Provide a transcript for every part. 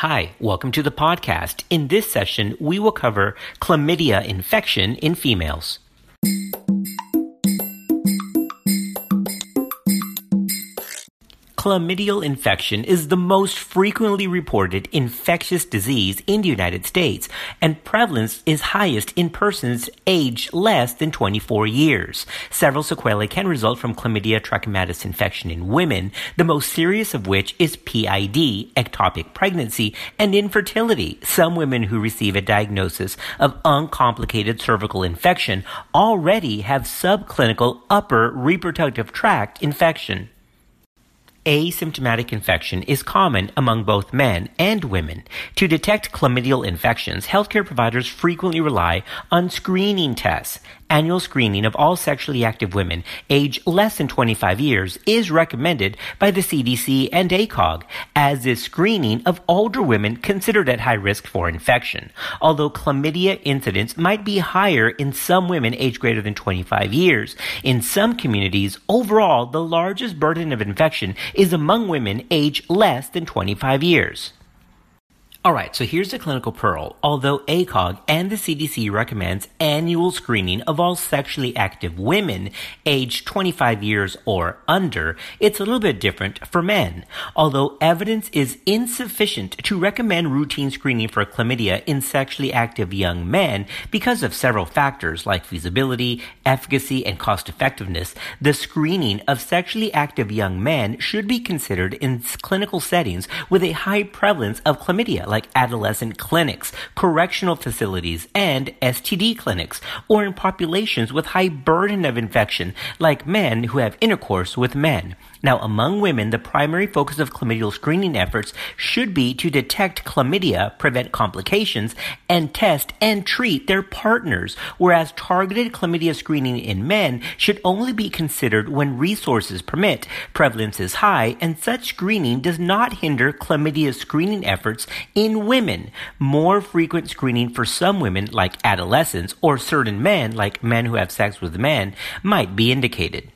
Hi, welcome to the podcast. In this session, we will cover chlamydia infection in females. Chlamydial infection is the most frequently reported infectious disease in the United States, and prevalence is highest in persons aged less than 24 years. Several sequelae can result from chlamydia trachomatis infection in women, the most serious of which is PID, ectopic pregnancy, and infertility. Some women who receive a diagnosis of uncomplicated cervical infection already have subclinical upper reproductive tract infection. Asymptomatic infection is common among both men and women. To detect chlamydial infections, healthcare providers frequently rely on screening tests. Annual screening of all sexually active women age less than 25 years is recommended by the CDC and ACOG, as is screening of older women considered at high risk for infection. Although chlamydia incidence might be higher in some women aged greater than 25 years, in some communities, overall, the largest burden of infection is among women aged less than 25 years. All right, so here's the clinical pearl. Although ACOG and the CDC recommends annual screening of all sexually active women aged 25 years or under, it's a little bit different for men. Although evidence is insufficient to recommend routine screening for chlamydia in sexually active young men because of several factors like feasibility, efficacy, and cost effectiveness, the screening of sexually active young men should be considered in clinical settings with a high prevalence of chlamydia like adolescent clinics, correctional facilities, and STD clinics, or in populations with high burden of infection, like men who have intercourse with men. Now, among women, the primary focus of chlamydial screening efforts should be to detect chlamydia, prevent complications, and test and treat their partners, whereas targeted chlamydia screening in men should only be considered when resources permit, prevalence is high, and such screening does not hinder chlamydia screening efforts in women. More frequent screening for some women, like adolescents, or certain men, like men who have sex with men, might be indicated.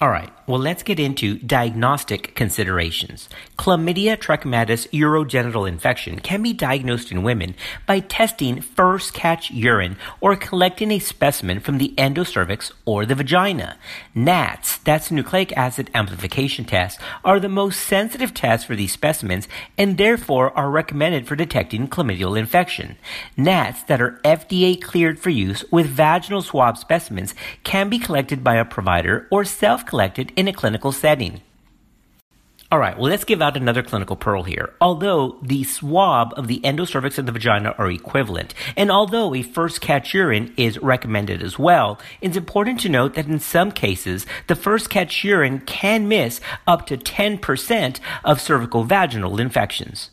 All right, well, let's get into diagnostic considerations. Chlamydia trachomatis urogenital infection can be diagnosed in women by testing first catch urine or collecting a specimen from the endocervix or the vagina. NAATs, that's nucleic acid amplification tests, are the most sensitive tests for these specimens and therefore are recommended for detecting chlamydial infection. NAATs that are FDA cleared for use with vaginal swab specimens can be collected by a provider or self collected in a clinical setting. All right, well, let's give out another clinical pearl here. Although the swab of the endocervix and the vagina are equivalent, and although a first catch urine is recommended as well, it's important to note that in some cases, the first catch urine can miss up to 10% of cervical vaginal infections.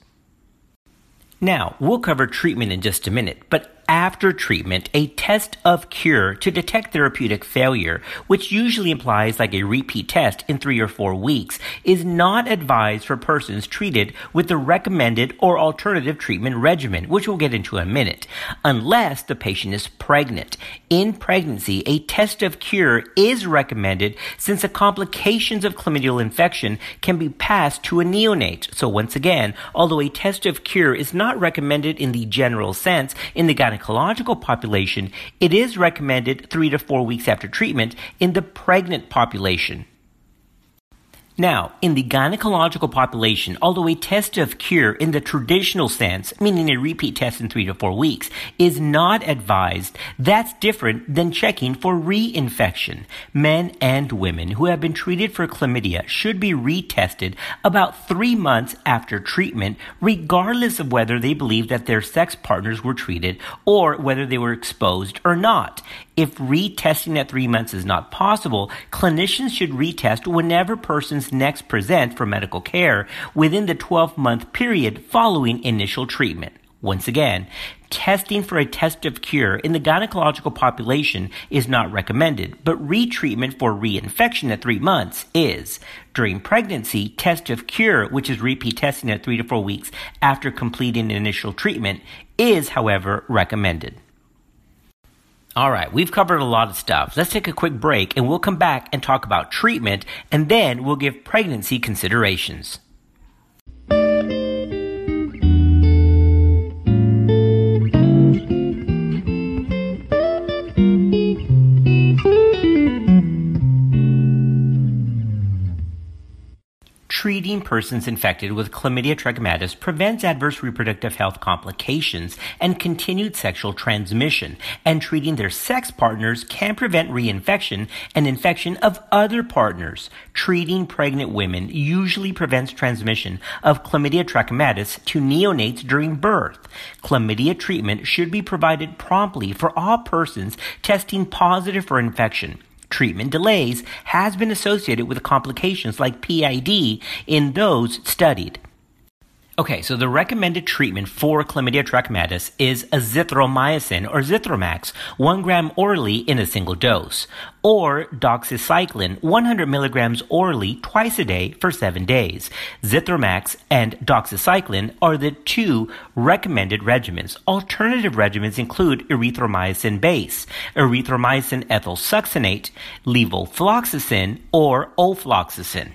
Now, we'll cover treatment in just a minute, but after treatment a test of cure to detect therapeutic failure, which usually implies like a repeat test in three or four weeks, is not advised for persons treated with the recommended or alternative treatment regimen, which we'll get into in a minute, unless the patient is pregnant. In pregnancy, a test of cure is recommended since the complications of chlamydial infection can be passed to a neonate. So once again, although a test of cure is not recommended in the general sense in the gynecological gynecological population, it is recommended three to four weeks after treatment in the pregnant population. Now, in the gynecological population, although a test of cure in the traditional sense, meaning a repeat test in three to four weeks, is not advised, that's different than checking for reinfection. Men and women who have been treated for chlamydia should be retested about three months after treatment, regardless of whether they believe that their sex partners were treated or whether they were exposed or not. If retesting at three months is not possible, clinicians should retest whenever persons next present for medical care within the 12 month period following initial treatment. Once again, testing for a test of cure in the gynecological population is not recommended, but retreatment for reinfection at three months is. During pregnancy, test of cure, which is repeat testing at three to four weeks after completing initial treatment, is, however, recommended. All right, we've covered a lot of stuff. Let's take a quick break and we'll come back and talk about treatment and then we'll give pregnancy considerations. Treating persons infected with chlamydia trachomatis prevents adverse reproductive health complications and continued sexual transmission, and treating their sex partners can prevent reinfection and infection of other partners. Treating pregnant women usually prevents transmission of chlamydia trachomatis to neonates during birth. Chlamydia treatment should be provided promptly for all persons testing positive for infection. Treatment delays has been associated with complications like PID in those studied. Okay, so the recommended treatment for chlamydia trachomatis is azithromycin or Zithromax, 1 gram orally in a single dose, or doxycycline, 100 milligrams orally twice a day for 7 days. Zithromax and doxycycline are the two recommended regimens. Alternative regimens include erythromycin base, erythromycin ethyl succinate, levofloxacin, or ofloxacin.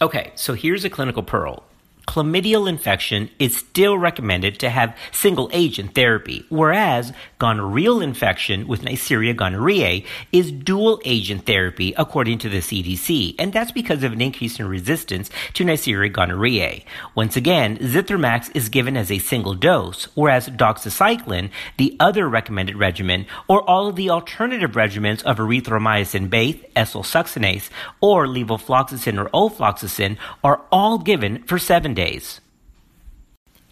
Okay, so here's a clinical pearl chlamydial infection is still recommended to have single agent therapy, whereas gonorrheal infection with Neisseria gonorrhoeae is dual agent therapy according to the CDC, and that's because of an increase in resistance to Neisseria gonorrhoeae. Once again, Zithromax is given as a single dose, whereas doxycycline, the other recommended regimen, or all of the alternative regimens of erythromycin base, ethyl succinate, or levofloxacin or ofloxacin are all given for seven days.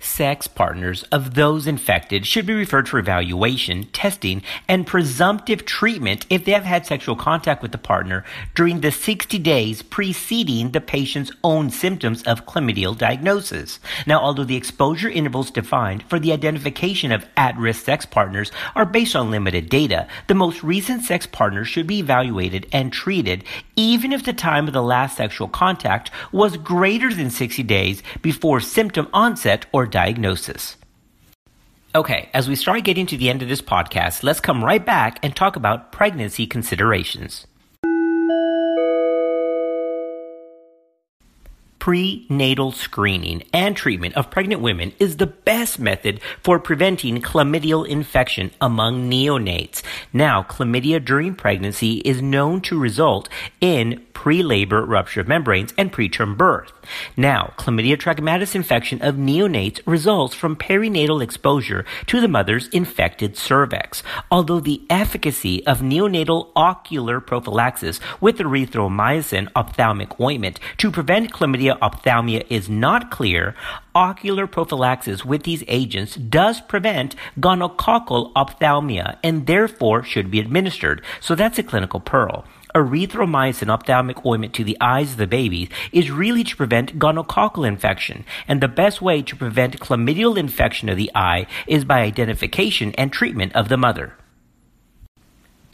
Sex partners of those infected should be referred for evaluation, testing, and presumptive treatment if they have had sexual contact with the partner during the 60 days preceding the patient's own symptoms of chlamydial diagnosis. Now, although the exposure intervals defined for the identification of at-risk sex partners are based on limited data, the most recent sex partner should be evaluated and treated even if the time of the last sexual contact was greater than 60 days before symptom onset or diagnosis. Okay, as we start getting to the end of this podcast, let's come right back and talk about pregnancy considerations. prenatal screening and treatment of pregnant women is the best method for preventing chlamydial infection among neonates. Now, chlamydia during pregnancy is known to result in pre-labor rupture of membranes and preterm birth. Now, chlamydia trachomatis infection of neonates results from perinatal exposure to the mother's infected cervix. Although the efficacy of neonatal ocular prophylaxis with erythromycin ophthalmic ointment to prevent chlamydia ophthalmia is not clear, ocular prophylaxis with these agents does prevent gonococcal ophthalmia and therefore should be administered. So that's a clinical pearl erythromycin ophthalmic ointment to the eyes of the babies is really to prevent gonococcal infection. And the best way to prevent chlamydial infection of the eye is by identification and treatment of the mother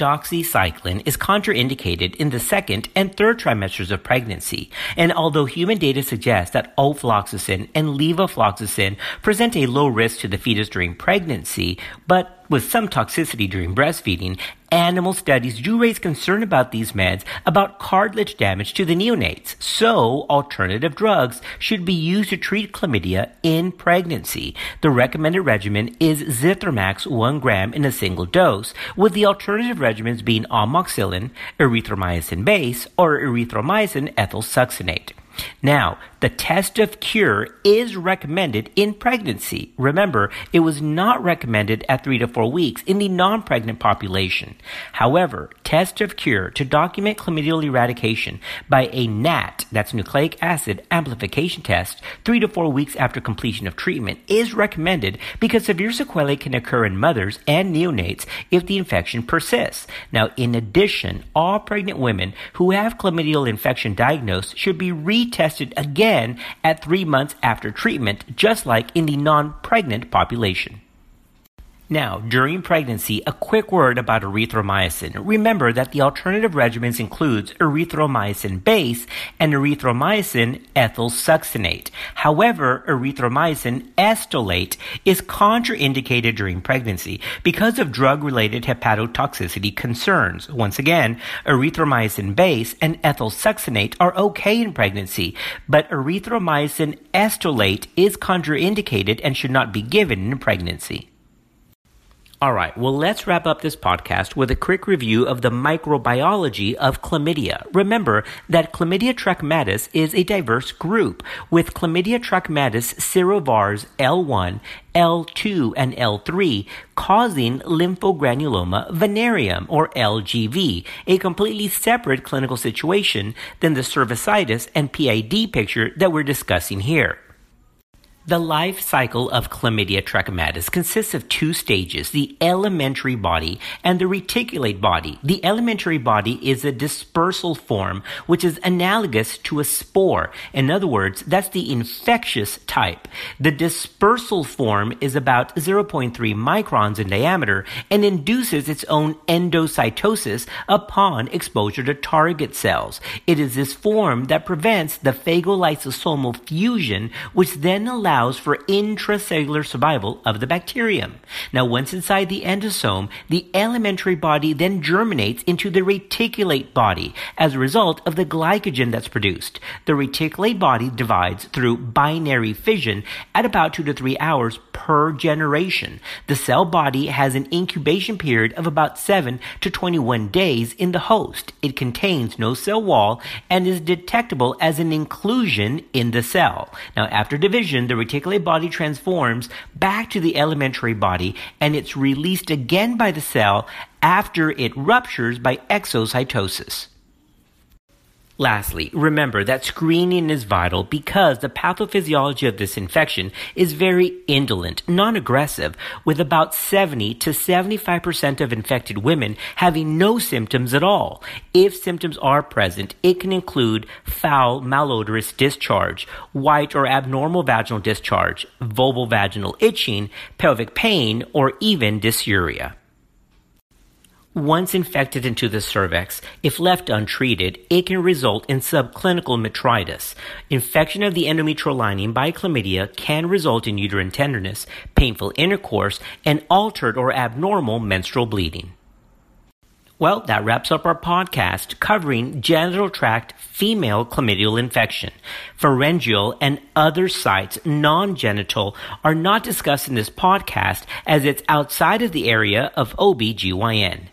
doxycycline is contraindicated in the second and third trimesters of pregnancy, and although human data suggests that ofloxacin and levofloxacin present a low risk to the fetus during pregnancy, but with some toxicity during breastfeeding, animal studies do raise concern about these meds about cartilage damage to the neonates. So, alternative drugs should be used to treat chlamydia in pregnancy. The recommended regimen is Zithromax 1 gram in a single dose, with the alternative regimens being amoxicillin, erythromycin base, or erythromycin ethyl succinate. Now, the test of cure is recommended in pregnancy. Remember, it was not recommended at three to four weeks in the non pregnant population. However, test of cure to document chlamydial eradication by a NAAT, that's nucleic acid amplification test, three to four weeks after completion of treatment is recommended because severe sequelae can occur in mothers and neonates if the infection persists. Now, in addition, all pregnant women who have chlamydial infection diagnosed should be retested again again at three months after treatment, just like in the non pregnant population. Now, during pregnancy, a quick word about erythromycin. Remember that the alternative regimens includes erythromycin base and erythromycin ethyl succinate. However, erythromycin estolate is contraindicated during pregnancy because of drug-related hepatotoxicity concerns. Once again, erythromycin base and ethyl succinate are okay in pregnancy, but erythromycin estolate is contraindicated and should not be given in pregnancy. All right, well, let's wrap up this podcast with a quick review of the microbiology of chlamydia. Remember that Chlamydia trachomatis is a diverse group, with Chlamydia trachomatis serovars L1, L2, and L3 causing lymphogranuloma venereum, or LGV, a completely separate clinical situation than the cervicitis and PID picture that we're discussing here. The life cycle of Chlamydia trachomatis consists of two stages, the elementary body and the reticulate body. The elementary body is a dispersal form, which is analogous to a spore. In other words, that's the infectious type. The dispersal form is about 0.3 microns in diameter and induces its own endocytosis upon exposure to target cells. It is this form that prevents the phagolysosomal fusion, which then allows allows for intracellular survival of the bacterium. Now, once inside the endosome, the elementary body then germinates into the reticulate body as a result of the glycogen that's produced. The reticulate body divides through binary fission at about two to three hours per generation. The cell body has an incubation period of about 7 to 21 days in the host. It contains no cell wall and is detectable as an inclusion in the cell. Now, after division, the reticulate body transforms back to the elementary body and it's released again by the cell after it ruptures by exocytosis. Lastly, remember that screening is vital because the pathophysiology of this infection is very indolent, non-aggressive, with about 70 to 75% of infected women having no symptoms at all. If symptoms are present, it can include foul malodorous discharge, white or abnormal vaginal discharge, vulval vaginal itching, pelvic pain, or even dysuria. Once infected into the cervix, if left untreated, it can result in subclinical metritis. Infection of the endometrial lining by chlamydia can result in uterine tenderness, painful intercourse, and altered or abnormal menstrual bleeding. Well, that wraps up our podcast covering genital tract female chlamydial infection. Pharyngeal and other sites, non-genital, are not discussed in this podcast as it's outside of the area of OBGYN.